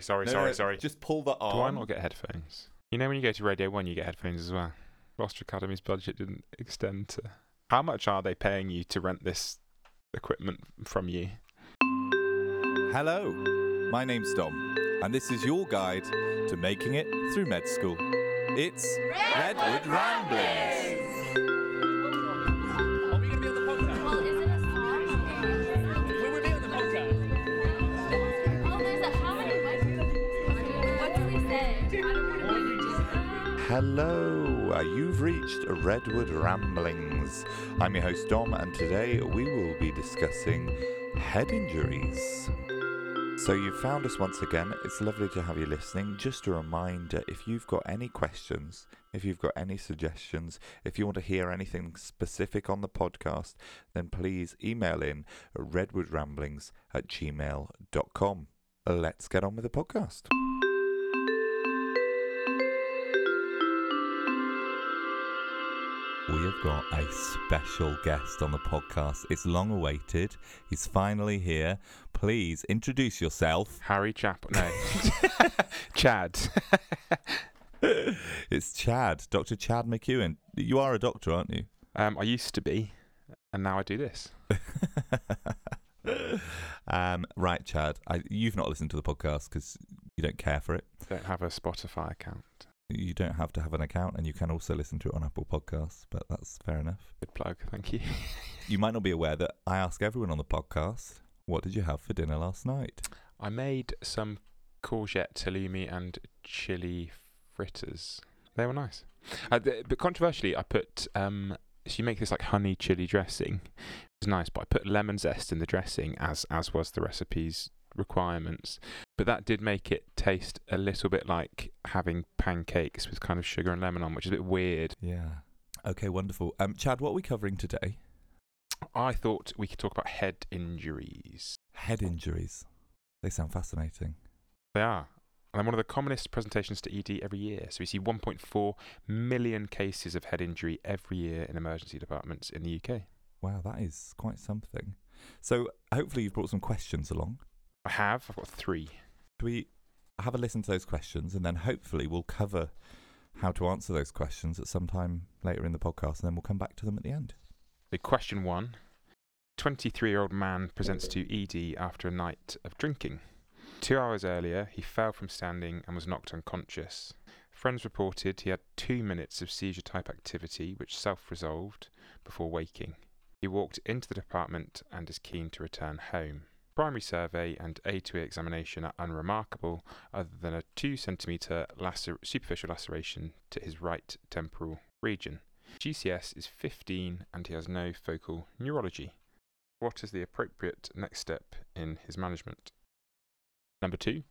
sorry, sorry, No, sorry, no, sorry. Just pull the arm. Do I not get headphones? You know when you go to Radio 1, you get headphones as well. Roster Academy's budget didn't extend to. How much are they paying you to rent this equipment from you? Hello, my name's Dom, and this is your guide to making it through med school. It's Redwood Ramblings. Hello, uh, you've reached Redwood Ramblings. I'm your host Dom, and today we will be discussing head injuries. So you've found us once again. It's lovely to have you listening. Just a reminder if you've got any questions, if you've got any suggestions, if you want to hear anything specific on the podcast, then please email in redwoodramblings at gmail.com. Let's get on with the podcast. We have got a special guest on the podcast. It's long awaited. He's finally here. Please introduce yourself. Harry Chap. No. Chad. it's Chad, Dr. Chad McEwen. You are a doctor, aren't you? um, I used to be, and now I do this. um, right, Chad. I, you've not listened to the podcast because you don't care for it. Don't have a Spotify account. You don't have to have an account, and you can also listen to it on Apple Podcasts, but that's fair enough. Good plug. Thank you. You might not be aware that I ask everyone on the podcast, what did you have for dinner last night? I made some courgette, halloumi, and chili fritters. They were nice. Uh, th- but controversially, I put um, so you make this like honey chili dressing. It was nice, but I put lemon zest in the dressing as as was the recipe's requirements. But that did make it taste a little bit like having pancakes with kind of sugar and lemon on, which is a bit weird. Yeah. Okay, wonderful. Um, Chad, what are we covering today? I thought we could talk about head injuries. Head injuries. They sound fascinating. They are. And one of the commonest presentations to ED every year. So we see 1.4 million cases of head injury every year in emergency departments in the UK. Wow, that is quite something. So, hopefully, you've brought some questions along. I have. I've got three. Do we have a listen to those questions and then hopefully we'll cover how to answer those questions at some time later in the podcast and then we'll come back to them at the end? The question one. 23-year-old man presents to ED after a night of drinking. Two hours earlier, he fell from standing and was knocked unconscious. Friends reported he had two minutes of seizure-type activity which self-resolved before waking. He walked into the department and is keen to return home. Primary survey and A2E examination are unremarkable, other than a 2 centimetre lacer- superficial laceration to his right temporal region. GCS is 15 and he has no focal neurology. What is the appropriate next step in his management? Number two,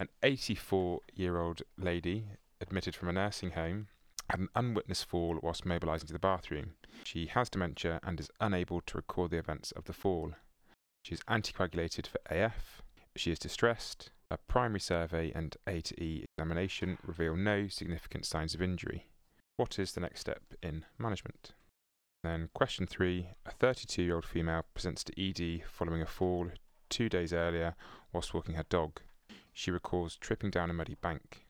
an 84 year old lady admitted from a nursing home had an unwitnessed fall whilst mobilising to the bathroom. She has dementia and is unable to record the events of the fall. She is anticoagulated for AF. She is distressed. A primary survey and A to E examination reveal no significant signs of injury. What is the next step in management? Then, question three A 32 year old female presents to ED following a fall two days earlier whilst walking her dog. She recalls tripping down a muddy bank.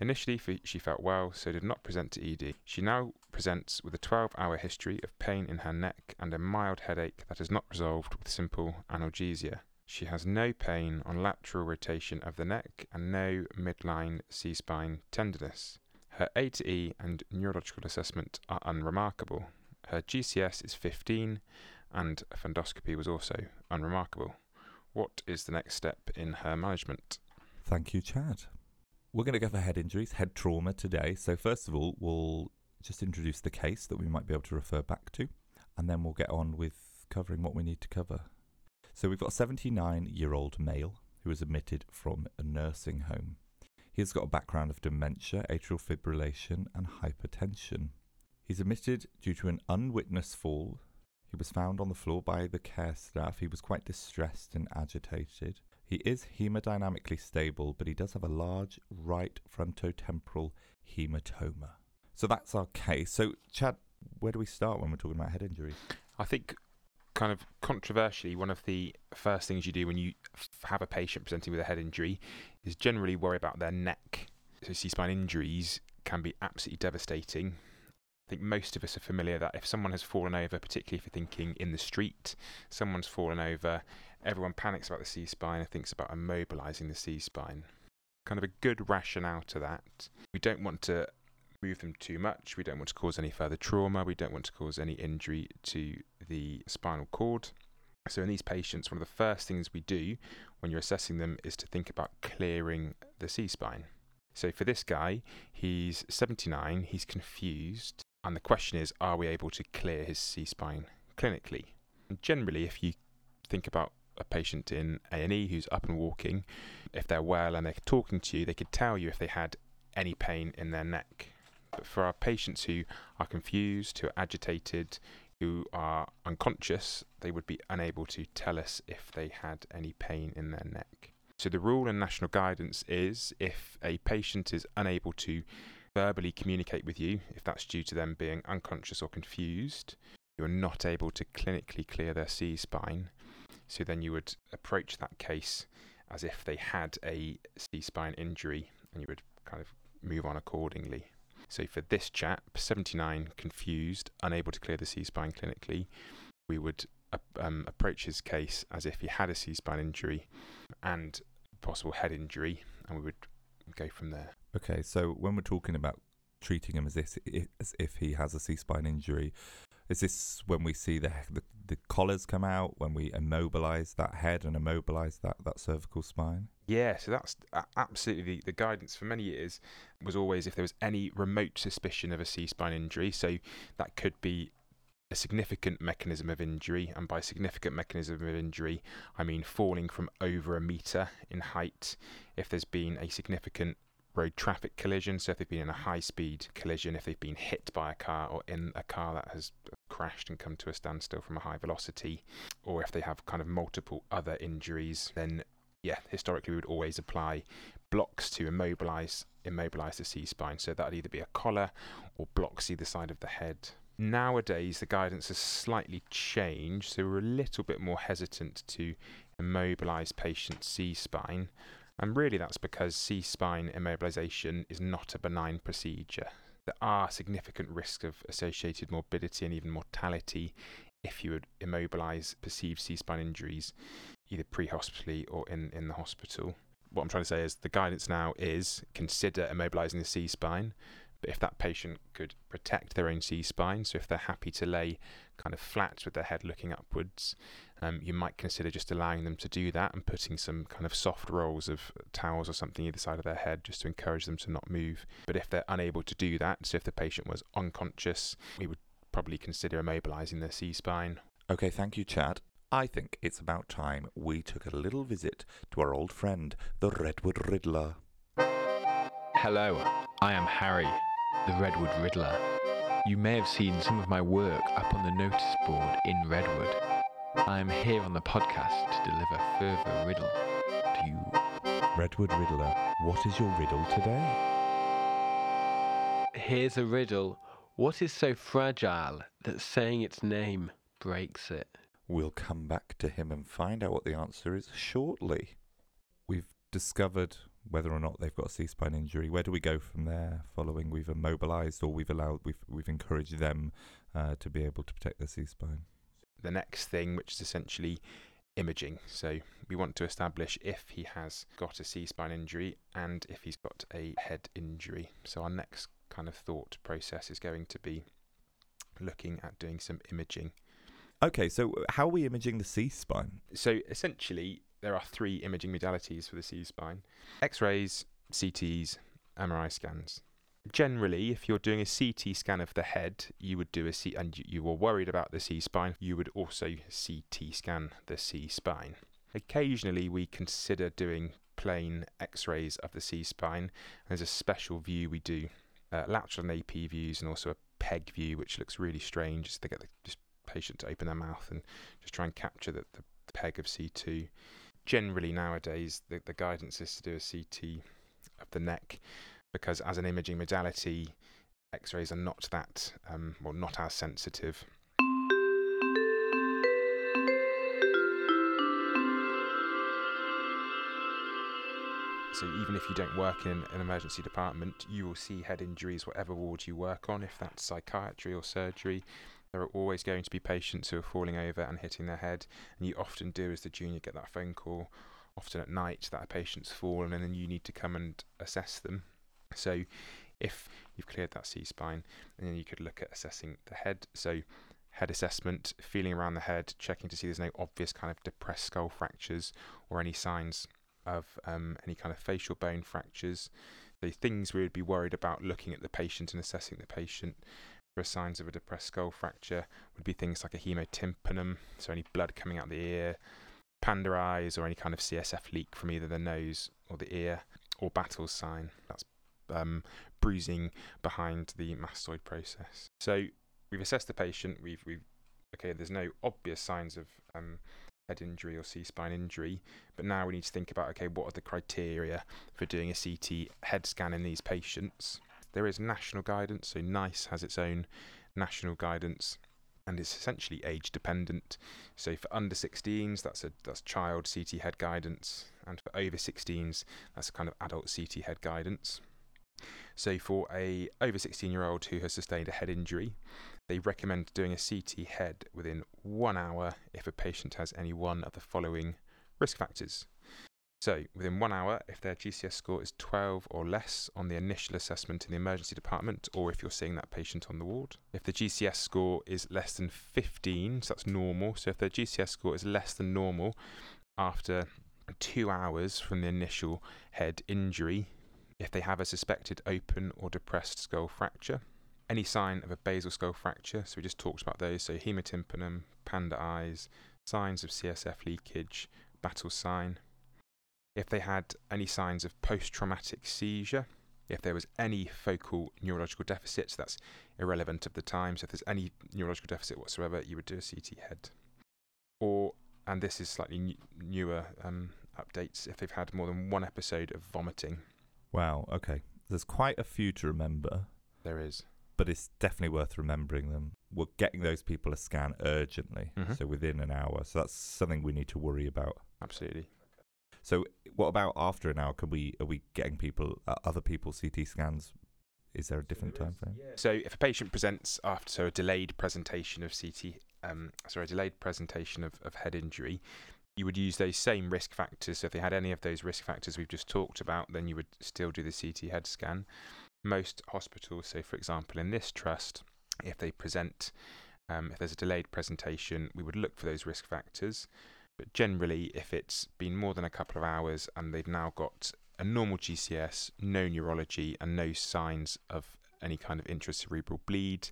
Initially, she felt well, so did not present to ED. She now presents with a 12 hour history of pain in her neck and a mild headache that is not resolved with simple analgesia. She has no pain on lateral rotation of the neck and no midline C spine tenderness. Her A to E and neurological assessment are unremarkable. Her GCS is 15 and a fundoscopy was also unremarkable. What is the next step in her management? Thank you, Chad. We're going to go for head injuries, head trauma today. So, first of all, we'll just introduce the case that we might be able to refer back to, and then we'll get on with covering what we need to cover. So, we've got a 79 year old male who was admitted from a nursing home. He's got a background of dementia, atrial fibrillation, and hypertension. He's admitted due to an unwitnessed fall. He was found on the floor by the care staff. He was quite distressed and agitated. He is hemodynamically stable, but he does have a large right frontotemporal hematoma. So that's our case. So, Chad, where do we start when we're talking about head injuries? I think kind of controversially, one of the first things you do when you have a patient presenting with a head injury is generally worry about their neck. So, C spine injuries can be absolutely devastating. I think most of us are familiar that if someone has fallen over, particularly if you're thinking in the street, someone's fallen over, everyone panics about the C spine and thinks about immobilizing the C spine. Kind of a good rationale to that. We don't want to move them too much. We don't want to cause any further trauma. We don't want to cause any injury to the spinal cord. So, in these patients, one of the first things we do when you're assessing them is to think about clearing the C spine. So, for this guy, he's 79, he's confused, and the question is are we able to clear his C spine clinically? And generally, if you think about a patient in A&E who's up and walking, if they're well and they're talking to you, they could tell you if they had any pain in their neck. But for our patients who are confused, who are agitated, who are unconscious, they would be unable to tell us if they had any pain in their neck. So the rule and national guidance is if a patient is unable to verbally communicate with you, if that's due to them being unconscious or confused, you're not able to clinically clear their C spine. So then you would approach that case as if they had a C spine injury and you would kind of move on accordingly. So for this chap, 79, confused, unable to clear the C spine clinically, we would um, approach his case as if he had a C spine injury and possible head injury, and we would go from there. Okay, so when we're talking about treating him as if, as if he has a C spine injury, is this when we see the, the the collars come out, when we immobilize that head and immobilize that, that cervical spine? Yeah, so that's uh, absolutely the, the guidance for many years was always if there was any remote suspicion of a C spine injury. So that could be a significant mechanism of injury, and by significant mechanism of injury, I mean falling from over a meter in height. If there's been a significant road traffic collision, so if they've been in a high speed collision, if they've been hit by a car or in a car that has crashed and come to a standstill from a high velocity, or if they have kind of multiple other injuries, then yeah, historically we would always apply blocks to immobilize immobilize the C spine. So that'd either be a collar or blocks either side of the head. Nowadays the guidance has slightly changed, so we're a little bit more hesitant to immobilize patients' C spine. And really that's because C spine immobilization is not a benign procedure. There are significant risks of associated morbidity and even mortality if you would immobilize perceived C spine injuries either pre-hospitally or in, in the hospital. What I'm trying to say is the guidance now is consider immobilizing the C spine, if that patient could protect their own C spine, so if they're happy to lay kind of flat with their head looking upwards, um, you might consider just allowing them to do that and putting some kind of soft rolls of towels or something either side of their head just to encourage them to not move. But if they're unable to do that, so if the patient was unconscious, we would probably consider immobilizing their C spine Okay, thank you, Chad. I think it's about time we took a little visit to our old friend, the Redwood Riddler. Hello, I am Harry, the Redwood Riddler. You may have seen some of my work up on the notice board in Redwood. I am here on the podcast to deliver further riddle to you. Redwood Riddler, what is your riddle today? Here's a riddle. What is so fragile that saying its name breaks it? We'll come back to him and find out what the answer is shortly. We've discovered whether or not they've got a C-spine injury. Where do we go from there? Following we've immobilized or we've allowed we've we've encouraged them uh, to be able to protect their C-spine. the next thing, which is essentially imaging. So we want to establish if he has got a C spine injury and if he's got a head injury. So our next kind of thought process is going to be looking at doing some imaging. Okay, so how are we imaging the C-spine? So essentially, there are three imaging modalities for the C spine X rays, CTs, MRI scans. Generally, if you're doing a CT scan of the head, you would do a C, and you- were worried about the C spine, you would also CT scan the C spine. Occasionally, we consider doing plain X rays of the C spine. There's a special view we do, uh, lateral and AP views, and also a PEG view, which looks really strange. To get the patient to open their mouth and just try and capture the, the peg of C2 generally nowadays the, the guidance is to do a CT of the neck because as an imaging modality, X-rays are not that, um, well, not as sensitive. So even if you don't work in an emergency department, you will see head injuries, whatever ward you work on, if that's psychiatry or surgery, there are always going to be patients who are falling over and hitting their head, and you often do as the junior get that phone call, often at night that a patient's fallen, and then you need to come and assess them. So if you've cleared that C spine, then you could look at assessing the head. So head assessment, feeling around the head, checking to see there's no obvious kind of depressed skull fractures or any signs of um, any kind of facial bone fractures. The things we would be worried about looking at the patient and assessing the patient for signs of a depressed skull fracture would be things like a hemotympanum, so any blood coming out the ear, panda eyes, or any kind of CSF leak from either the nose or the ear, or Battle's sign. That's um, bruising behind the mastoid process. So we've assessed the patient. We've we've okay. There's no obvious signs of um, head injury or C spine injury, but now we need to think about okay, what are the criteria for doing a CT head scan in these patients? There is national guidance, so NICE has its own national guidance. And it's essentially age dependent. So for under 16s, that's a that's child CT head guidance, and for over 16s, that's a kind of adult CT head guidance. So for a over 16 year old who has sustained a head injury, they recommend doing a CT head within one hour if a patient has any one of the following risk factors. So, within one hour, if their GCS score is 12 or less on the initial assessment in the emergency department, or if you're seeing that patient on the ward. If the GCS score is less than 15, so that's normal. So, if their GCS score is less than normal after two hours from the initial head injury, if they have a suspected open or depressed skull fracture, any sign of a basal skull fracture, so we just talked about those, so hemotympanum, panda eyes, signs of CSF leakage, battle sign. If they had any signs of post traumatic seizure, if there was any focal neurological deficits, that's irrelevant of the time. So if there's any neurological deficit whatsoever, you would do a CT head. Or, and this is slightly newer um, updates, if they've had more than one episode of vomiting, Wow. Okay. There's quite a few to remember, there is. but it's definitely worth remembering them. We're getting those people a scan urgently, Mhm. so within an hour. So that's something we need to worry about. Absolutely. So what about after an hour? Can we are we getting people uh, other people CT scans? Is there a different time frame? So if a patient presents after so a delayed presentation of CT, um, sorry, a delayed presentation of, of head injury, you would use those same risk factors. So if they had any of those risk factors we've just talked about, then you would still do the CT head scan. Most hospitals, so for example in this trust, if they present, um, if there's a delayed presentation, we would look for those risk factors. But generally, if it's been more than a couple of hours and they've now got a normal GCS, no neurology, and no signs of any kind of intracerebral bleed,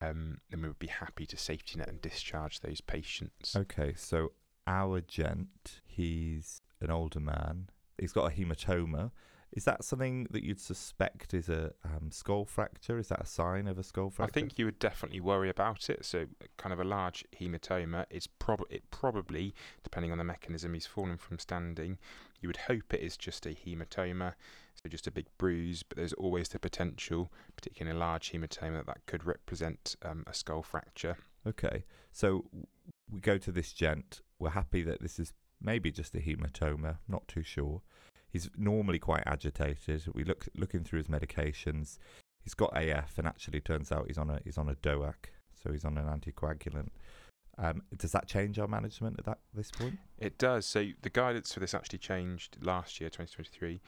um, then we would be happy to safety net and discharge those patients. Okay, so our gent, he's an older man. He's got a hematoma. Is that something that you'd suspect is a um, skull fracture? Is that a sign of a skull fracture? I think you would definitely worry about it. So, kind of a large hematoma. It's prob- it probably, depending on the mechanism, he's fallen from standing. You would hope it is just a hematoma, so just a big bruise. But there's always the potential, particularly in a large hematoma, that that could represent um, a skull fracture. Okay, so we go to this gent. We're happy that this is maybe just a hematoma. Not too sure. He's normally quite agitated. We look looking through his medications. He's got AF, and actually turns out he's on a he's on a DOAC, so he's on an anticoagulant. Um, does that change our management at that this point? It does. So the guidance for this actually changed last year, 2023.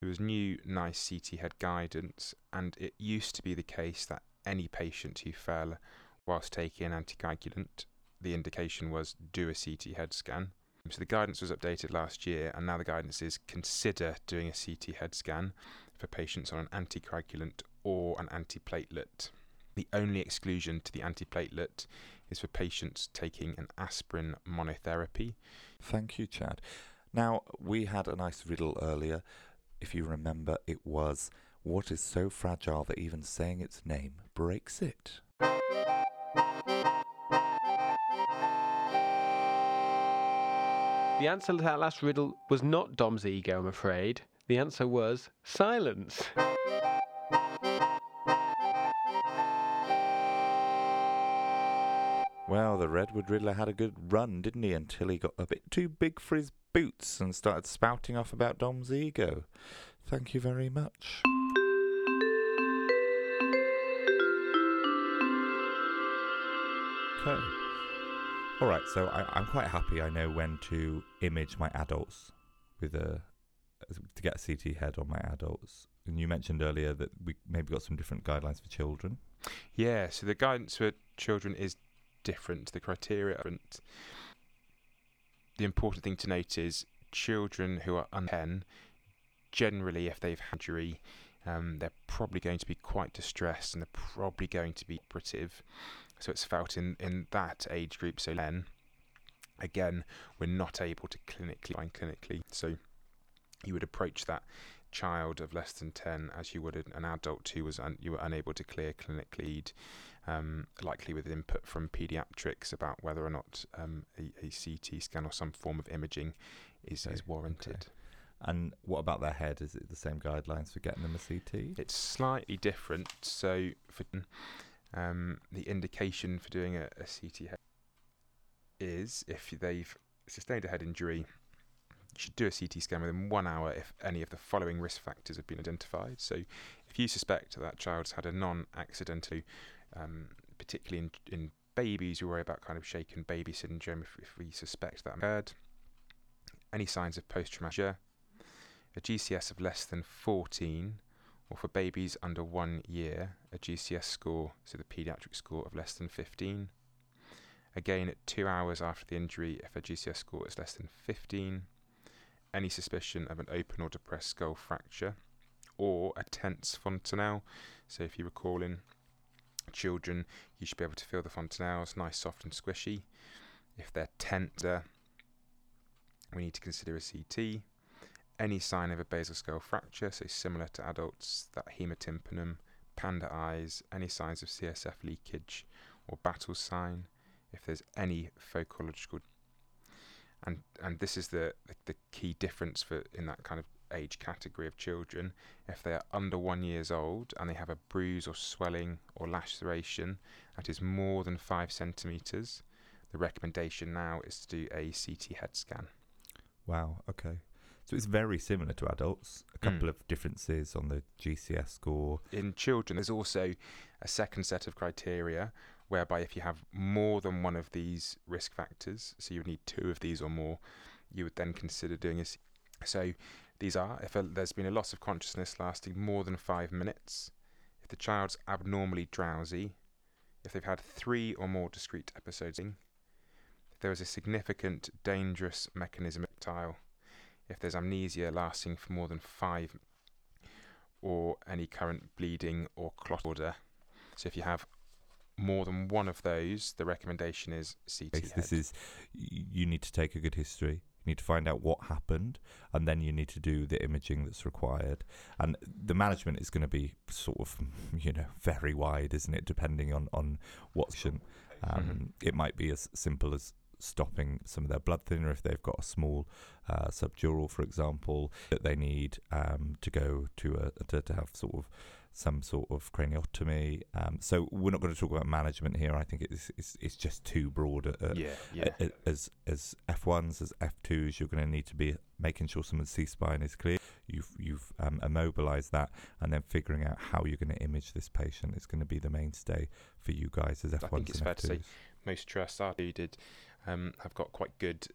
There was new NICE CT head guidance, and it used to be the case that any patient who fell whilst taking an anticoagulant, the indication was do a CT head scan. So the guidance was updated last year, and now the guidance is consider doing a CT head scan for patients on an anticoagulant or an antiplatelet. The only exclusion to the antiplatelet is for patients taking an aspirin monotherapy. Thank you, Chad. Now, we had a nice riddle earlier. If you remember, it was what is so fragile that even saying its name breaks it? The answer to that last riddle was not Dom's ego, I'm afraid. The answer was silence. Well, the Redwood Riddler had a good run, didn't he? Until he got a bit too big for his boots and started spouting off about Dom's ego. Thank you very much. Okay. All right, so I, I'm quite happy. I know when to image my adults with a to get a CT head on my adults. And you mentioned earlier that we maybe got some different guidelines for children. Yeah, so the guidance for children is different. The criteria are different. The important thing to note is children who are under 10, generally, if they've had injury, um, they're probably going to be quite distressed and they're probably going to be operative. So it's felt in, in that age group. So then, again, we're not able to clinically find clinically. So you would approach that child of less than 10 as you would an- adult who was un- you were unable to clear clinic lead um, likely with input from pediatrics about whether or not um, a, a CT scan or some form of imaging is, Okay, is warranted. And what about their head? Is it the same guidelines for getting them a CT? It's slightly different. So for um, the indication for doing a, a CT head is if they've sustained a head injury, you should do a CT scan within one hour if any of the following risk factors have been identified. So if you suspect that, child's had a non-accidental, um, particularly in, in babies, we worry about kind of shaken baby syndrome if, if we suspect that occurred. Any signs of post-traumatic, a GCS of less than 14, or for babies under one year, a GCS score, so the paediatric score of less than 15. Again, at two hours after the injury, if a GCS score is less than 15, any suspicion of an open or depressed skull fracture, or a tense fontanelle. So, if you recall in children, you should be able to feel the fontanelles nice, soft, and squishy. If they're tense, uh, we need to consider a CT any sign of a basal skull fracture, so similar to adults, that hemotympanum, panda eyes, any signs of CSF leakage or battle sign, if there's any phocological and and this is the, the the key difference for in that kind of age category of children if they are under one years old and they have a bruise or swelling or laceration that is more than five centimeters the recommendation now is to do a CT head scan Wow. Okay. So it's very similar to adults. A Mm. couple of differences on the GCS score. in children, there's also a second set of criteria whereby if you have more than one of these risk factors, so you would need two of these or more, you would then consider doing a. C- So these are if a, there's been a loss of consciousness lasting more than five minutes, if the child's abnormally drowsy, if they've had three or more discrete episodes, if there is a significant dangerous mechanism tile, if there's amnesia lasting for more than five or any current bleeding or clot order. So if you have more than one of those, the recommendation is CT This, this is you need to take a good history. You need to find out what happened, and then you need to do the imaging that's required. And the management is going to be sort of, you know, very wide, isn't it? Depending on on what action. Um, Mhm. It might be as simple as stopping some of their blood thinner if they've got a small uh, subdural, for example, that they need um, to go to a to, to have sort of some sort of craniotomy. Um, so we're not going to talk about management here. I think it's it's, it's just too broad. Yeah, yeah. as as F1s as F2s, you're going to need to be making sure someone's C spine is clear. You've you've um, immobilized that, and then figuring out how you're going to image this patient is going to be the mainstay for you guys as F1s think it's fair to say F2s. Most trusts are did um, have got quite good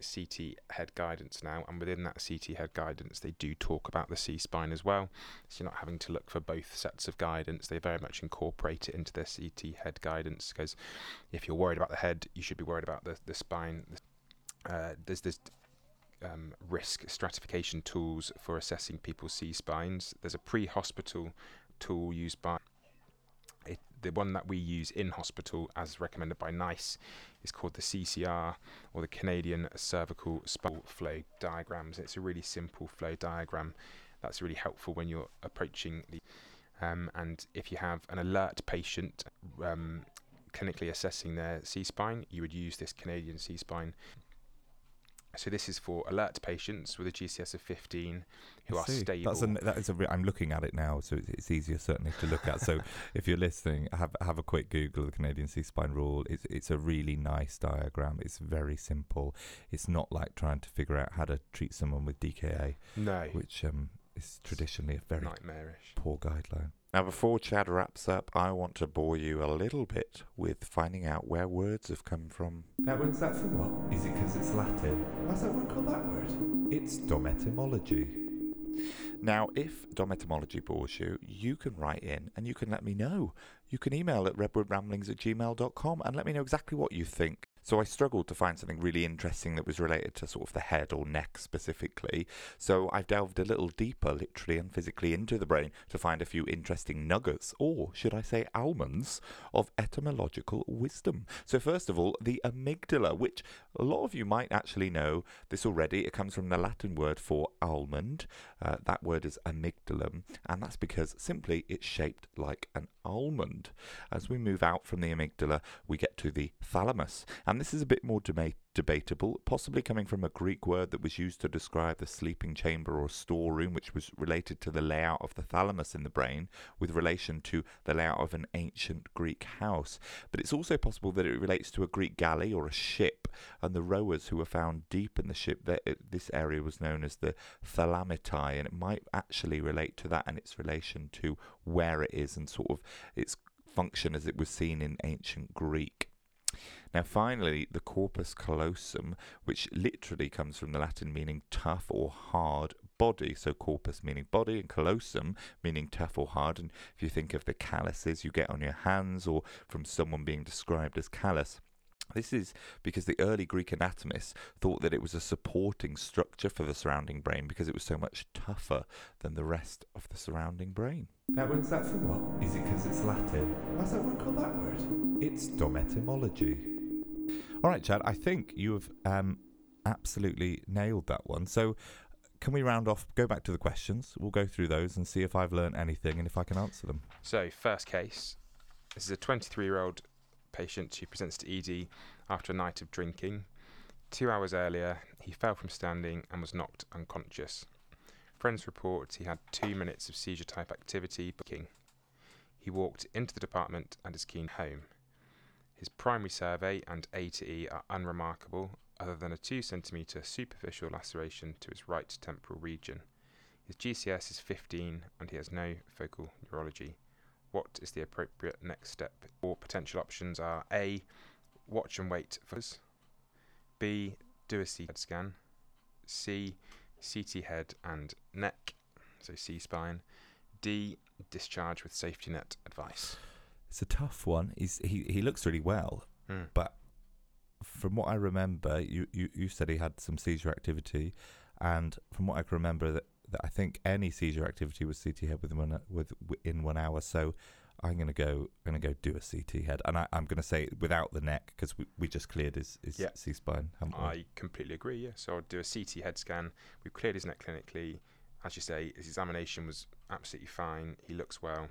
CT head guidance now, and within that CT head guidance, they do talk about the C spine as well. So you're not having to look for both sets of guidance. They very much incorporate it into their CT head guidance because if you're worried about the head, you should be worried about the the spine. Uh, there's this um, risk stratification tools for assessing people's C spines. There's a pre-hospital tool used by the one that we use in hospital, as recommended by NICE, is called the CCR or the Canadian Cervical Spinal Flow Diagrams. It's a really simple flow diagram that's really helpful when you're approaching the. Um, and if you have an alert patient um, clinically assessing their C spine, you would use this Canadian C spine So this is for alert patients with a GCS of 15 who are stable. That's an, that is a re- I'm looking at it now, so it's, it's easier certainly to look at. So if you're listening, have have a quick Google of the Canadian C spine rule. It's it's a really nice diagram. It's very simple. It's not like trying to figure out how to treat someone with DKA, no, which um is traditionally a very nightmarish. poor guideline. Now, before Chad wraps up, I want to bore you a little bit with finding out where words have come from. That word's that for what? Is it because it's Latin? Why's that word called that word? It's dom etymology. Now, if Dom etymology bores you, you can write in and you can let me know. You can email at redwoodramblings at gmail.com and let me know exactly what you think. So I struggled to find something really interesting that was related to sort of the head or neck specifically. So I've delved a little deeper, literally and physically, into the brain to find a few interesting nuggets, or should I say almonds, of etymological wisdom. So first of all, the amygdala, which a lot of you might actually know this already. It comes from the Latin word for almond. Uh, that word is amygdalum, and that's because simply it's shaped like an almond. As we move out from the amygdala, we get to the thalamus, and this is a bit more deba- debatable, possibly coming from a Greek word that was used to describe the sleeping chamber or storeroom, which was related to the layout of the thalamus in the brain, with relation to the layout of an ancient Greek house. But it's also possible that it relates to a Greek galley or a ship, and the rowers who were found deep in the ship. That uh, this area was known as the thalamitae, and it might actually relate to that and its relation to where it is and sort of its function as it was seen in ancient Greek. Now, finally, the corpus callosum, which literally comes from the Latin meaning tough or hard body. So, corpus meaning body, and callosum meaning tough or hard. And if you think of the calluses you get on your hands, or from someone being described as callous, this is because the early Greek anatomists thought that it was a supporting structure for the surrounding brain because it was so much tougher than the rest of the surrounding brain. That word's that for what? Is it because it's Latin? Why's that word called that word? It's dometymology. All right, Chad, I think you have um, absolutely nailed that one. So, can we round off, go back to the questions? We'll go through those and see if I've learned anything and if I can answer them. So, first case. This is a 23 year old patient who presents to ED after a night of drinking. Two hours earlier, he fell from standing and was knocked unconscious. Friends report he had two minutes of seizure type activity. King. He walked into the department and is keen home. His primary survey and A to E are unremarkable, other than a 2 centimetre superficial laceration to his right temporal region. His GCS is 15 and he has no focal neurology what is the appropriate next step? Or potential options are A. Watch and wait for us. B. Do a CT scan. C. CT head and neck, so C spine. D. Discharge with safety net advice. It's a tough one. He's, he, he looks really well, Hmm. but from what I remember, you, you, you said he had some seizure activity, and from what I can remember, that, that I think any seizure activity was CT head within one with in one hour. So I'm gonna go, I'm gonna go do a CT head, and I, I'm gonna say without the neck because we, we just cleared his, his Yeah. C spine, haven't we? I completely agree, yeah. So I'll do a CT head scan. We've cleared his neck clinically. As you say, his examination was absolutely fine. He looks well,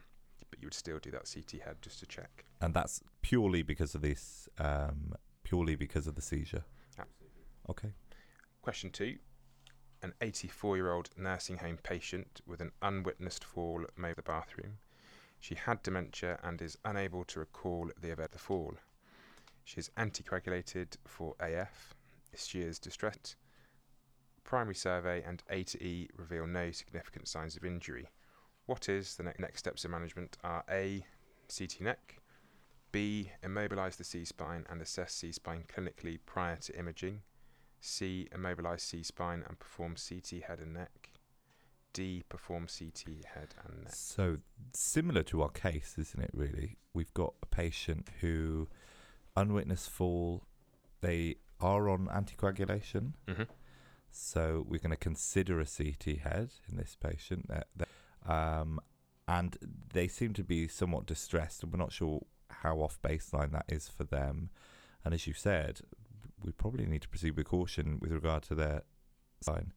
but you would still do that CT head just to check. and that's purely because of this, um, purely because of the seizure. Absolutely. Okay. Question two. An 84 year old nursing home patient with an unwitnessed fall made the bathroom. She had dementia and is unable to recall the event of the fall. She is anticoagulated for AF. She is distressed. Primary survey and A to E reveal no significant signs of injury. What is the ne- next steps in management? Are A. CT neck, B. Immobilise the C spine and assess C spine clinically prior to imaging. C. Immobilise C spine and perform CT head and neck. D. Perform CT head and neck. So similar to our case, isn't it? Really, we've got a patient who unwitnessed fall. They are on anticoagulation, Mm-hmm. so we're going to consider a CT head in this patient. Um, and they seem to be somewhat distressed, and we're not sure how off baseline that is for them. And as you said, we probably need to proceed with caution with regard to their sign.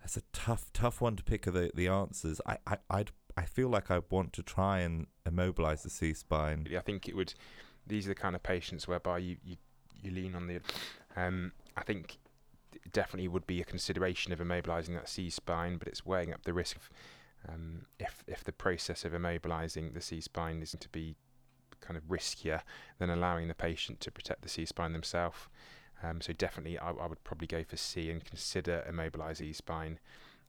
That's a tough, tough one to pick the the answers. I, I, I'd, I feel like I want to try and immobilize the C spine. I think it would. These are the kind of patients whereby you, you, you lean on the. Um, I think definitely would be a consideration of immobilising that C spine, but it's weighing up the risk of um, if if the process of immobilising the C spine is to be kind of riskier than allowing the patient to protect the C spine themselves. Um, so definitely, I, I would probably go for C and consider immobilise E spine,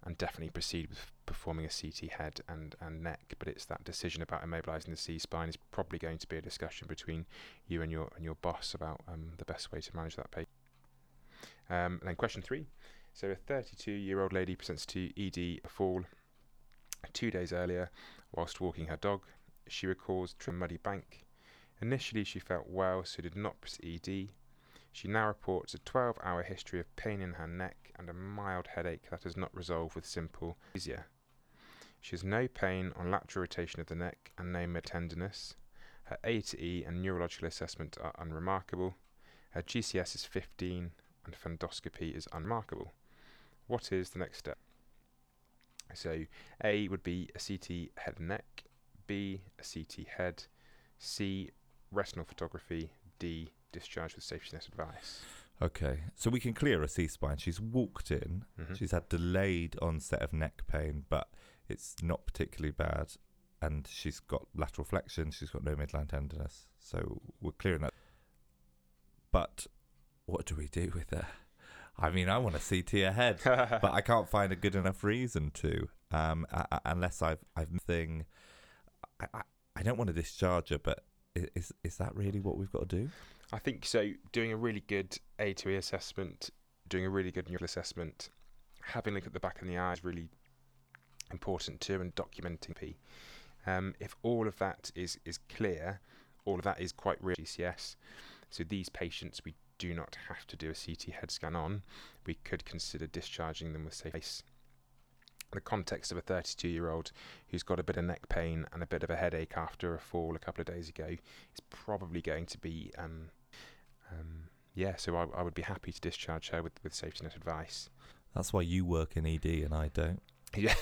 and definitely proceed with performing a CT head and, and neck. But it's that decision about immobilising the C spine is probably going to be a discussion between you and your and your boss about um, the best way to manage that patient. Um, and then question three. So a 32-year-old lady presents to ED a fall two days earlier whilst walking her dog. She recalls a muddy bank. Initially, she felt well, so did not present ED. She now reports a 12 hour history of pain in her neck and a mild headache that has not resolved with simple anesthesia. She has no pain on lateral rotation of the neck and no tenderness. Her A to E and neurological assessment are unremarkable. Her GCS is 15 and fundoscopy is unremarkable. What is the next step? So, A would be a CT head and neck, B, a CT head, C, retinal photography, D, discharge with safety net advice. Okay, so we can clear a C spine. She's walked in. Mhm. She's had delayed onset of neck pain, but it's not particularly bad. And she's got lateral flexion. She's got no midline tenderness. So we're clearing that. But what do we do with her? I mean, I want a CT ahead, but I can't find a good enough reason to. Um, I, I- unless I've I've thing. I, I, I don't want to discharge her, but is is that really what we've got to do? I think so. Doing a really good A to E assessment, doing a really good neural assessment, having a look at the back of the eye is really important too, and documenting P. Um, if all of that is is clear, all of that is quite real GCS. So these patients we do not have to do a CT head scan on. We could consider discharging them with safe. The context of a 32 year old who's got a bit of neck pain and a bit of a headache after a fall a couple of days ago is probably going to be um, um, yeah, so I, I would be happy to discharge her with, with safety net advice. That's why you work in ED and I don't. Yeah.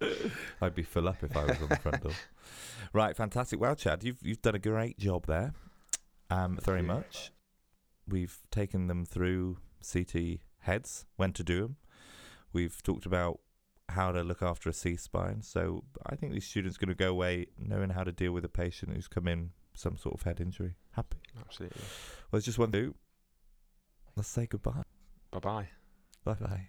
I'd be full up if I was on the front door. Right, fantastic. Well, Chad, you've you've done a great job there. Um, very much. We've taken them through CT heads, when to do them. We've talked about how to look after a C spine. So I think these students are going to go away knowing how to deal with a patient who's come in some sort of head injury. Happy. Absolutely. Well, it's just one thing. Let's say goodbye. Bye bye. Bye bye.